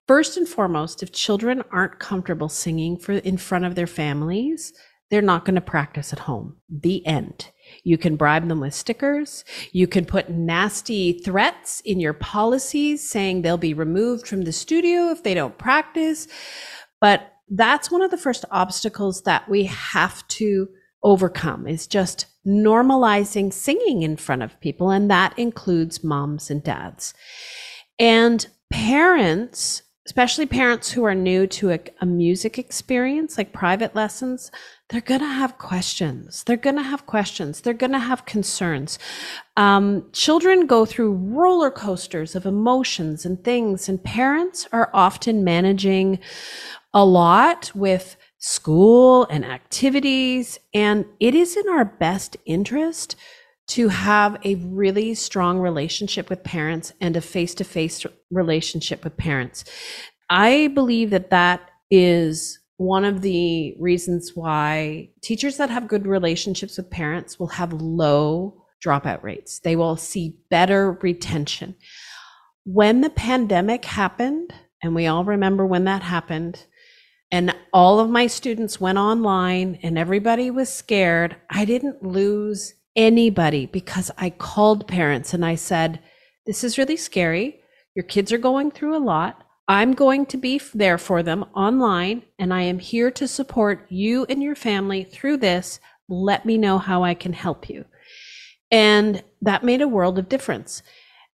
First and foremost, if children aren't comfortable singing for in front of their families, they're not going to practice at home. The end. You can bribe them with stickers. You can put nasty threats in your policies saying they'll be removed from the studio if they don't practice. But that's one of the first obstacles that we have to overcome is just normalizing singing in front of people. And that includes moms and dads. And parents, especially parents who are new to a, a music experience, like private lessons, they're going to have questions. They're going to have questions. They're going to have concerns. Um, children go through roller coasters of emotions and things, and parents are often managing a lot with school and activities. And it is in our best interest to have a really strong relationship with parents and a face to face relationship with parents. I believe that that is one of the reasons why teachers that have good relationships with parents will have low dropout rates. They will see better retention. When the pandemic happened, and we all remember when that happened, and all of my students went online and everybody was scared, I didn't lose anybody because I called parents and I said, This is really scary. Your kids are going through a lot. I'm going to be there for them online, and I am here to support you and your family through this. Let me know how I can help you. And that made a world of difference.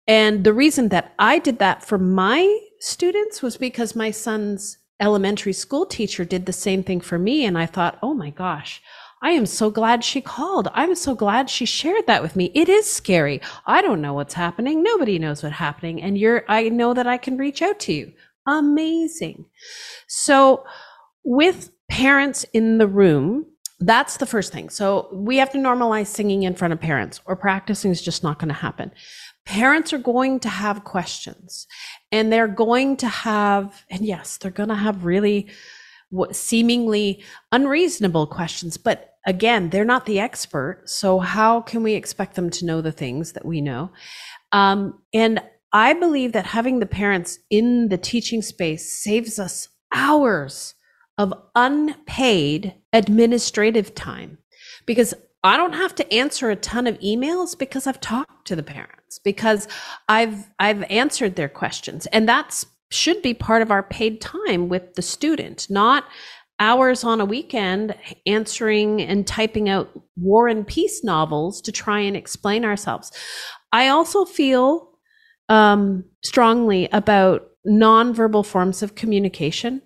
And the reason that I did that for my students was because my son's elementary school teacher did the same thing for me. And I thought, oh my gosh, I am so glad she called. I'm so glad she shared that with me. It is scary. I don't know what's happening. Nobody knows what's happening. And you're, I know that I can reach out to you. Amazing. So with parents in the room, that's the first thing. So we have to normalize singing in front of parents or practicing is just not going to happen. Parents are going to have questions and they're going to have, and yes, they're going to have really seemingly unreasonable questions, but again, they're not the expert. So how can we expect them to know the things that we know? Um, and I believe that having the parents in the teaching space saves us hours of unpaid administrative time because I don't have to answer a ton of emails because I've talked to the parents because I've I've answered their questions and that's should be part of our paid time with the student not hours on a weekend answering and typing out war and peace novels to try and explain ourselves. I also feel um, strongly about nonverbal forms of communication.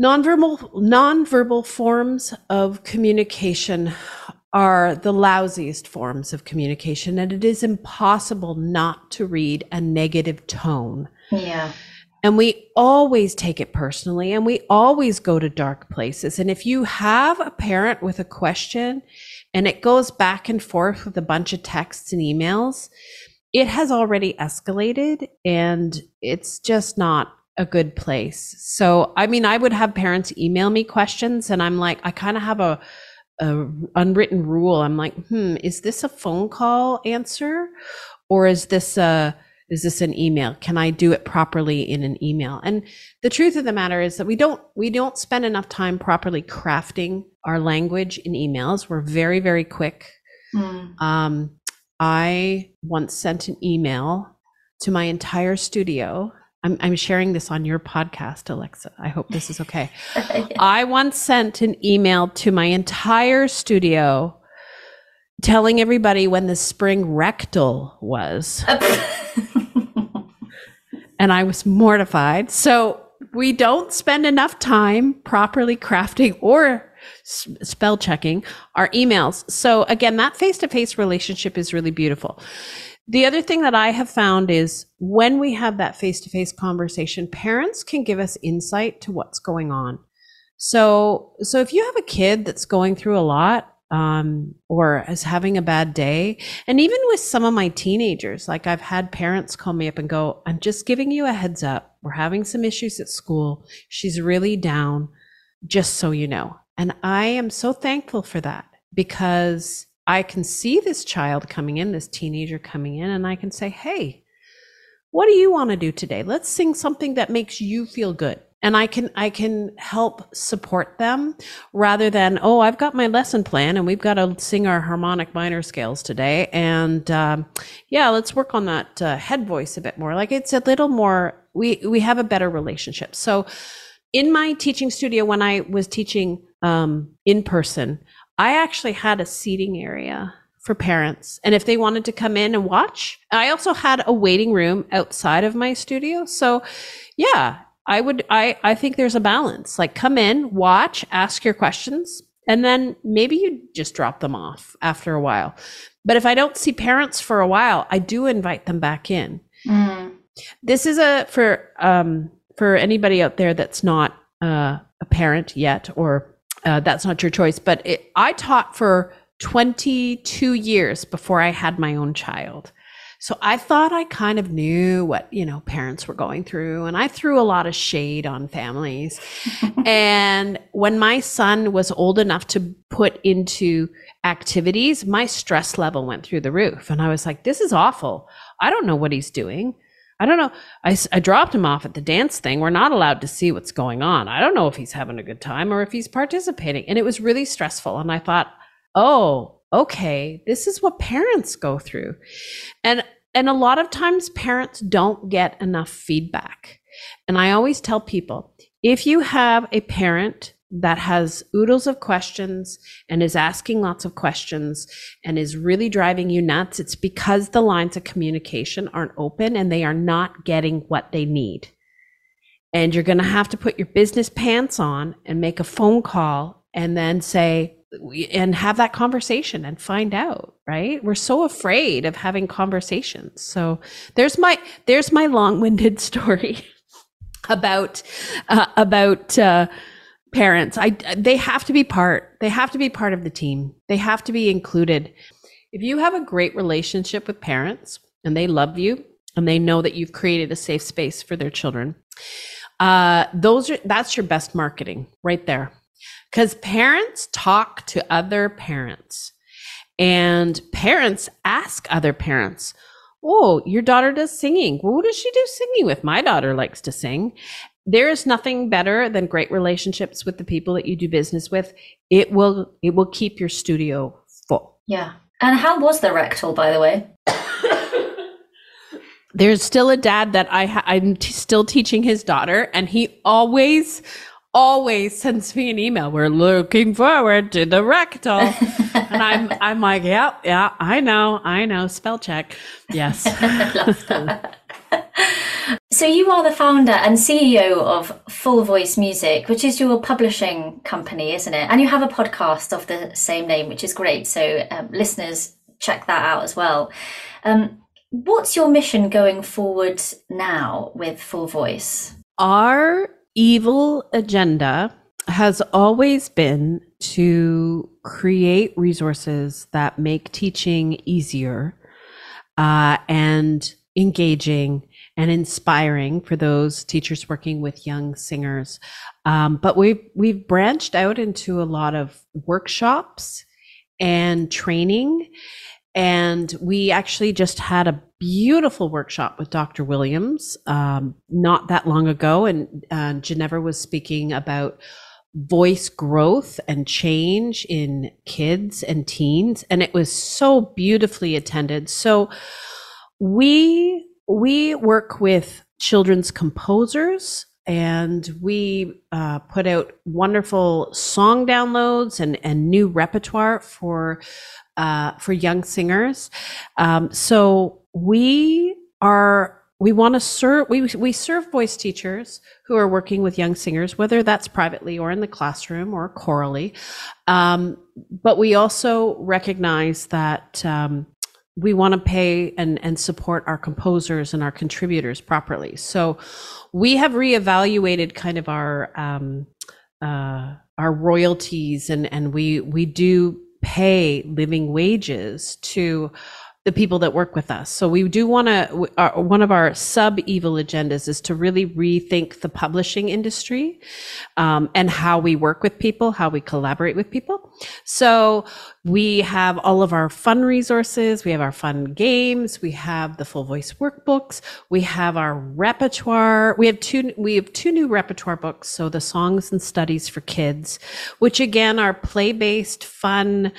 Nonverbal, nonverbal forms of communication are the lousiest forms of communication, and it is impossible not to read a negative tone. Yeah. And we always take it personally and we always go to dark places. And if you have a parent with a question and it goes back and forth with a bunch of texts and emails, it has already escalated and it's just not a good place. So, I mean, I would have parents email me questions and I'm like, I kind of have a, a unwritten rule. I'm like, hmm, is this a phone call answer or is this a, is this an email can i do it properly in an email and the truth of the matter is that we don't we don't spend enough time properly crafting our language in emails we're very very quick mm. um, i once sent an email to my entire studio I'm, I'm sharing this on your podcast, Alexa. I hope this is okay. *laughs* I once sent an email to my entire studio telling everybody when the spring rectal was. *laughs* and I was mortified. So we don't spend enough time properly crafting or spell checking our emails. So again, that face to face relationship is really beautiful. The other thing that I have found is when we have that face to face conversation, parents can give us insight to what's going on. So, so if you have a kid that's going through a lot, um, or as having a bad day. And even with some of my teenagers, like I've had parents call me up and go, I'm just giving you a heads up. We're having some issues at school. She's really down, just so you know. And I am so thankful for that because I can see this child coming in, this teenager coming in, and I can say, Hey, what do you want to do today? Let's sing something that makes you feel good and i can i can help support them rather than oh i've got my lesson plan and we've got to sing our harmonic minor scales today. And um, yeah let's work on that uh, head voice a bit more. Like it's a little more we we have a better relationship. So in my teaching studio when i was teaching um, in person i actually had a seating area for parents. And if they wanted to come in and watch i also had a waiting room outside of my studio. So yeah I would I I think there's a balance. Like come in, watch, ask your questions, and then maybe you just drop them off after a while. But if I don't see parents for a while, I do invite them back in. Mm. This is a for um for anybody out there that's not uh, a parent yet or uh, that's not your choice, but it, I taught for 22 years before I had my own child. So I thought I kind of knew what, you know, parents were going through and I threw a lot of shade on families. *laughs* and when my son was old enough to put into activities, my stress level went through the roof and I was like, this is awful. I don't know what he's doing. I don't know. I, I dropped him off at the dance thing. We're not allowed to see what's going on. I don't know if he's having a good time or if he's participating. And it was really stressful. And I thought, oh, okay, this is what parents go through. And and a lot of times parents don't get enough feedback. And I always tell people, if you have a parent that has oodles of questions and is asking lots of questions and is really driving you nuts, it's because the lines of communication aren't open and they are not getting what they need. And you're going to have to put your business pants on and make a phone call and then say, and have that conversation and find out right? We're so afraid of having conversations. So there's my there's my long-winded *laughs* story about uh, about uh, parents. I they have to be part they have to be part of the team. They have to be included. If you have a great relationship with parents and they love you and they know that you've created a safe space for their children uh, those are that's your best marketing right there because parents talk to other parents and parents ask other parents, Oh, your daughter does singing. Well, what does she do singing with? My daughter likes to sing. There is nothing better than great relationships with the people that you do business with. It will it will keep your studio full. Yeah. And how was the rectal, by the way? There's still a dad that I ha- I'm t- still teaching his daughter, and he always always sends me an email. We're looking forward to the rectal. *laughs* and I'm I'm like, yeah, yeah, I know, I know. Spell check. Yes. *laughs* so you are the founder and CEO of Full Voice Music, which is your publishing company, isn't it? And you have a podcast of the same name, which is great. So um, listeners check that out as well. Um, what's your mission going forward now with Full Voice? Our evil agenda has always been to create resources that make teaching easier uh, and engaging and inspiring for those teachers working with young singers. Um, but we've we've branched out into a lot of workshops and training. And we actually just had a beautiful workshop with Dr. Williams um, not that long ago. And uh, Jenevora was speaking about voice growth and change in kids and teens. And it was so beautifully attended. So we, we work with children's composers and we uh, put out wonderful song downloads and, and new repertoire for uh, for young singers. Um, so we are we want to serve we, we serve voice teachers who are working with young singers whether that's privately or in the classroom or chorally. Um, but we also recognize that um, we want to pay and, and support our composers and our contributors properly. So we have reevaluated kind of our um, uh, our royalties and and we we do pay living wages to the people that work with us. So we do want to, one of our sub evil agendas is to really rethink the publishing industry um, and how we work with people, how we collaborate with people. So we have all of our fun resources. We have our fun games. We have the full voice workbooks. We have our repertoire. We have two, we have two new repertoire books. So the songs and studies for kids, which again are play based, fun,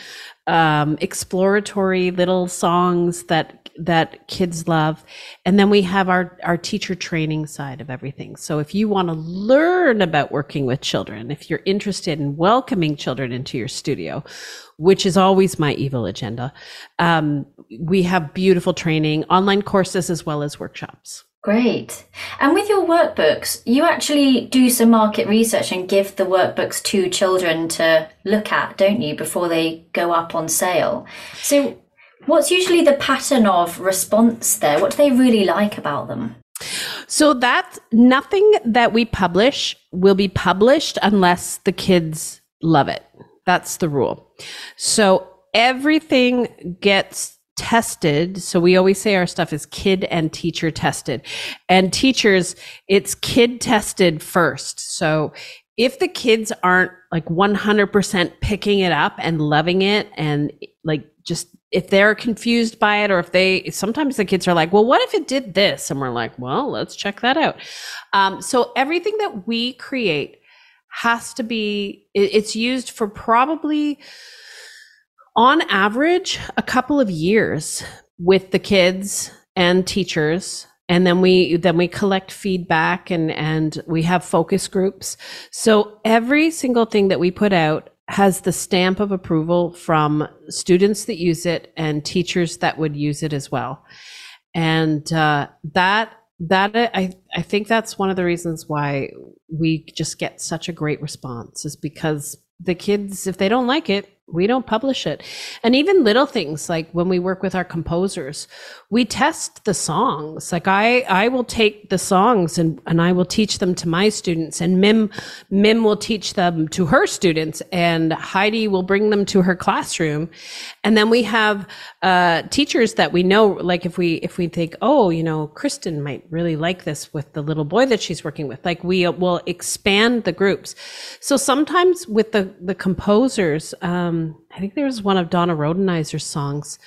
um, exploratory little songs that that kids love and then we have our our teacher training side of everything so if you want to learn about working with children if you're interested in welcoming children into your studio which is always my evil agenda um, we have beautiful training online courses as well as workshops Great. And with your workbooks, you actually do some market research and give the workbooks to children to look at, don't you, before they go up on sale? So, what's usually the pattern of response there? What do they really like about them? So, that's nothing that we publish will be published unless the kids love it. That's the rule. So, everything gets tested. So we always say our stuff is kid and teacher tested. And teachers, it's kid tested first. So if the kids aren't like 100% picking it up and loving it and like just if they're confused by it or if they sometimes the kids are like well what if it did this and we're like well let's check that out um, so everything that we create has to be it's used for probably on average, a couple of years with the kids and teachers. And then we then we collect feedback and and we have focus groups. So every single thing that we put out has the stamp of approval from students that use it and teachers that would use it as well. And uh, that that uh, I, I think that's one of the reasons why we just get such a great response is because the kids if they don't like it we don't publish it. And even little things like when we work with our composers we test the songs. Like i i will take the songs and and i will teach them to my students and mim mim will teach them to her students and heidi will bring them to her classroom. And then we have uh, teachers that we know like if we if we think oh you know kristen might really like this with the little boy that she's working with like we will expand the groups. So sometimes with the the composers um i think there was one of donna rodenizer's songs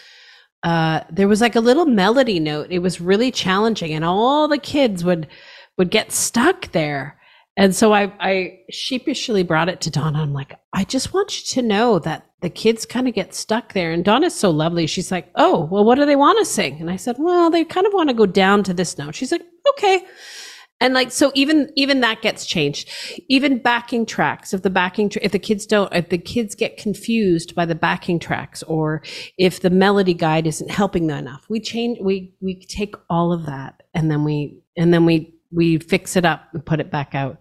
uh there was like a little melody note it was really challenging and all the kids would would get stuck there and so I, I sheepishly brought it to Donna. I'm like, I just want you to know that the kids kind of get stuck there. And Donna's so lovely. She's like, Oh, well, what do they want to sing? And I said, Well, they kind of want to go down to this note. She's like, Okay. And like, so even, even that gets changed. Even backing tracks, if the backing, if the kids don't, if the kids get confused by the backing tracks or if the melody guide isn't helping them enough, we change, we, we take all of that and then we, and then we we fix it up and put it back out.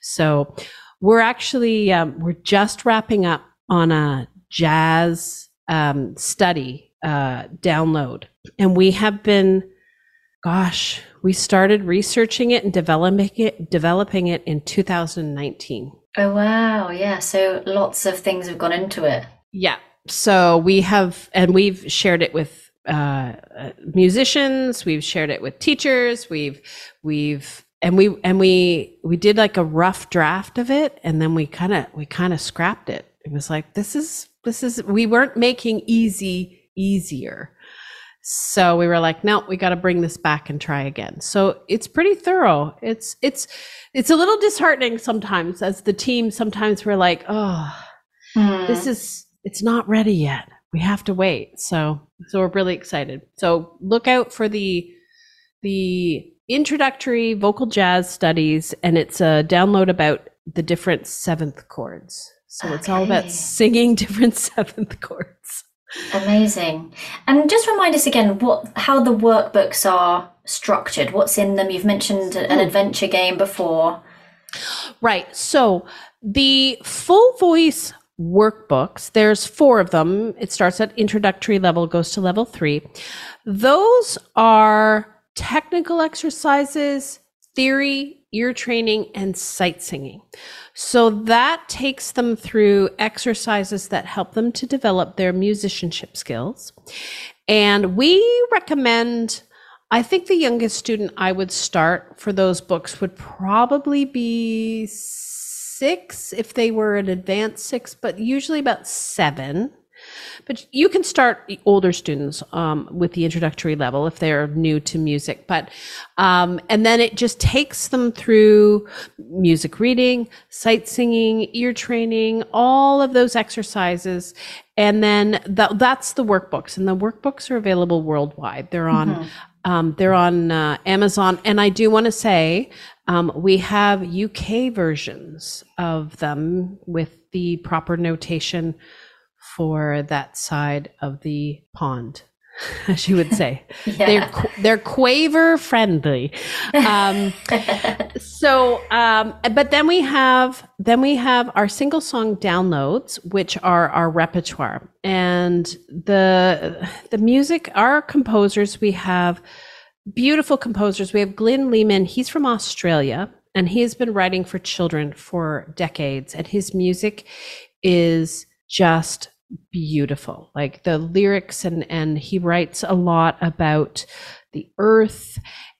So we're actually um, we're just wrapping up on a jazz um, study uh, download, and we have been, gosh, we started researching it and developing it developing it in 2019. Oh wow, yeah. So lots of things have gone into it. Yeah. So we have, and we've shared it with uh, musicians. We've shared it with teachers. We've we've and we and we we did like a rough draft of it, and then we kind of we kind of scrapped it. It was like this is this is we weren't making easy easier. So we were like, no, we got to bring this back and try again. So it's pretty thorough. It's it's it's a little disheartening sometimes as the team. Sometimes we're like, oh, mm. this is it's not ready yet we have to wait. So so we're really excited. So look out for the the introductory vocal jazz studies and it's a download about the different seventh chords. So okay. it's all about singing *laughs* different seventh chords. Amazing. And just remind us again what how the workbooks are structured. What's in them? You've mentioned an hmm. adventure game before. Right. So the full voice workbooks. There's four of them. It starts at introductory level, goes to level three. Those are technical exercises, theory, ear training, and sight singing. So that takes them through exercises that help them to develop their musicianship skills. And we recommend, I think the youngest student I would start for those books would probably be six if they were an advanced six, but usually about seven. But you can start older students um, with the introductory level if they're new to music. But um, and then it just takes them through music reading, sight singing, ear training, all of those exercises, and then that, that's the workbooks. And the workbooks are available worldwide. They're on. Mm-hmm. Um, they're on uh, Amazon. And I do want to say um, we have UK versions of them with the proper notation for that side of the pond, *laughs* as you would say. *laughs* yeah. They're they're quaver friendly. Um, *laughs* so, um, but then we have then we have our single song downloads, which are our repertoire, and the the music. Our composers we have beautiful composers. We have Glenn Lehman. He's from Australia and he has been writing for children for decades. And his music is just beautiful. Like the lyrics and and he writes a lot about the earth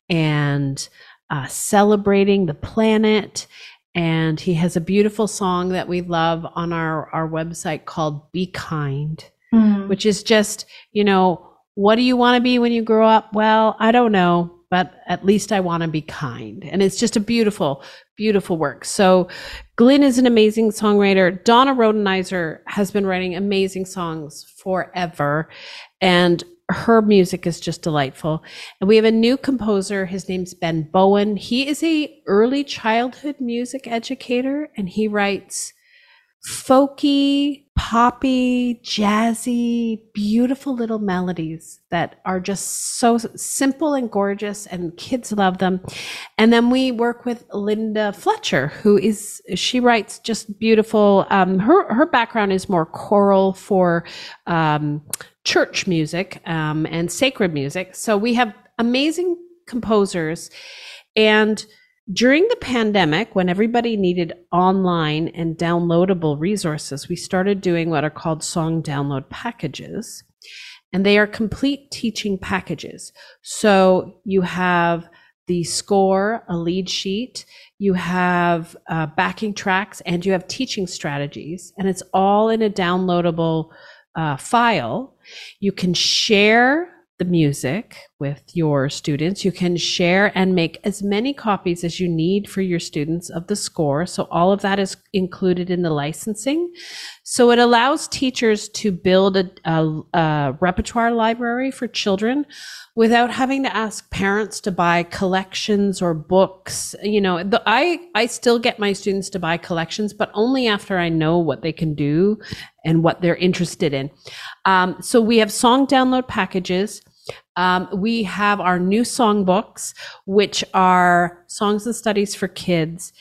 and uh, celebrating the planet. And he has a beautiful song that we love on our, our website called Be Kind, mm. which is just, you know, what do you want to be when you grow up? Well, I don't know, but at least I want to be kind. And it's just a beautiful, beautiful work. So Glenn is an amazing songwriter. Donna Rodenizer has been writing amazing songs forever. And her music is just delightful. And we have a new composer. His name's Ben Bowen. He is a early childhood music educator and he writes folky, poppy, jazzy, beautiful little melodies that are just so simple and gorgeous and kids love them. And then we work with Linda Fletcher, who is, she writes just beautiful, um, her, her background is more choral for, um, church music, um, and sacred music. So we have amazing composers and during the pandemic, when everybody needed online and downloadable resources, we started doing what are called song download packages. And they are complete teaching packages. So you have the score, a lead sheet, you have uh, backing tracks, and you have teaching strategies. And it's all in a downloadable uh, file. You can share the music with your students. You can share and make as many copies as you need for your students of the score. So all of that is included in the licensing. So it allows teachers to build a, a, a repertoire library for children without having to ask parents to buy collections or books. You know, the, I, I still get my students to buy collections, but only after I know what they can do and what they're interested in. Um, so we have song download packages. Um, we have our new songbooks, which are songs and studies for kids.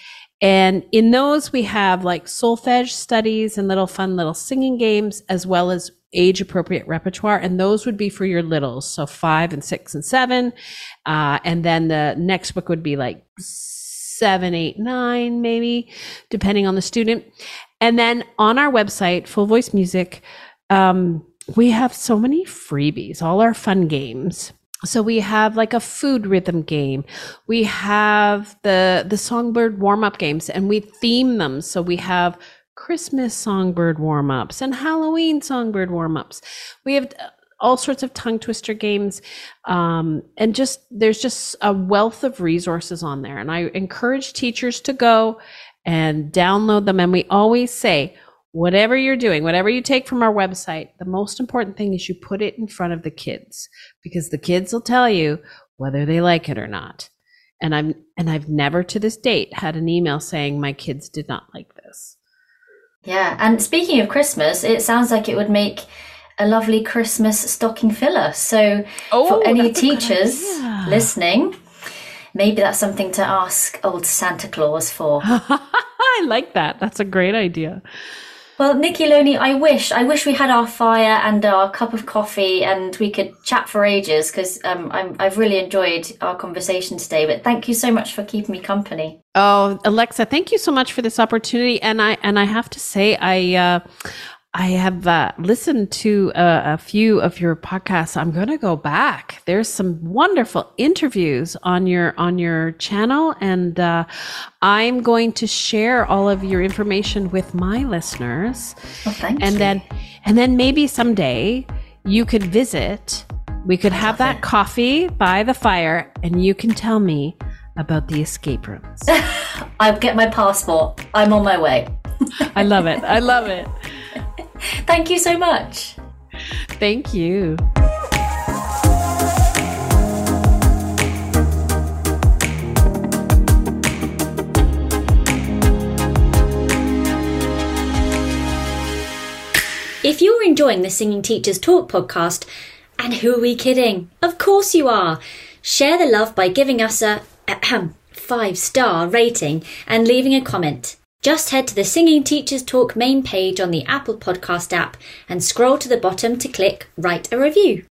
And in those, we have like solfege studies and little fun little singing games, as well as age appropriate repertoire. And those would be for your littles. So five and six and seven. Uh, and then the next book would be like seven, eight, nine, maybe, depending on the student. And then on our website, Full Voice Music, um, we have so many freebies, all our fun games. So we have like a food rhythm game. We have the the songbird warm up games and we theme them. So we have Christmas songbird warm ups and Halloween songbird warm ups. We have uh, all sorts of tongue twister games. Um, and just there's just a wealth of resources on there. And I encourage teachers to go and download them. And we always say, whatever you're doing, whatever you take from our website, the most important thing is you put it in front of the kids because the kids will tell you whether they like it or not. And I'm and I've never to this date had an email saying my kids did not like this. Yeah, and speaking of Christmas, it sounds like it would make a lovely Christmas stocking filler. So oh, for any teachers listening, maybe that's something to ask old Santa Claus for. *laughs* I like that. That's a great idea. Well, Nikki Loney, I wish I wish we had our fire and our cup of coffee and we could chat for ages because um, i have really enjoyed our conversation today. But thank you so much for keeping me company. Oh, Alexa, thank you so much for this opportunity. And I and I have to say, I uh, I have uh, listened to a, a, few of your podcasts. I'm going to go back. There's some wonderful interviews on your on your channel, and uh, I'm going to share all of your information with my listeners. Oh, thank and you. then and then maybe someday you could visit. We could have that coffee by the fire, and you can tell me about the escape rooms. *laughs* I'll get my passport. I'm on my way. I love it. I love it. *laughs* *laughs* Thank you so much. Thank you. If you're enjoying the Singing Teachers Talk podcast, and who are we kidding? Of course you are. Share the love by giving us a five star rating and leaving a comment. Just head to the Singing Teachers Talk main page on the Apple Podcast app and scroll to the bottom to click Write a Review.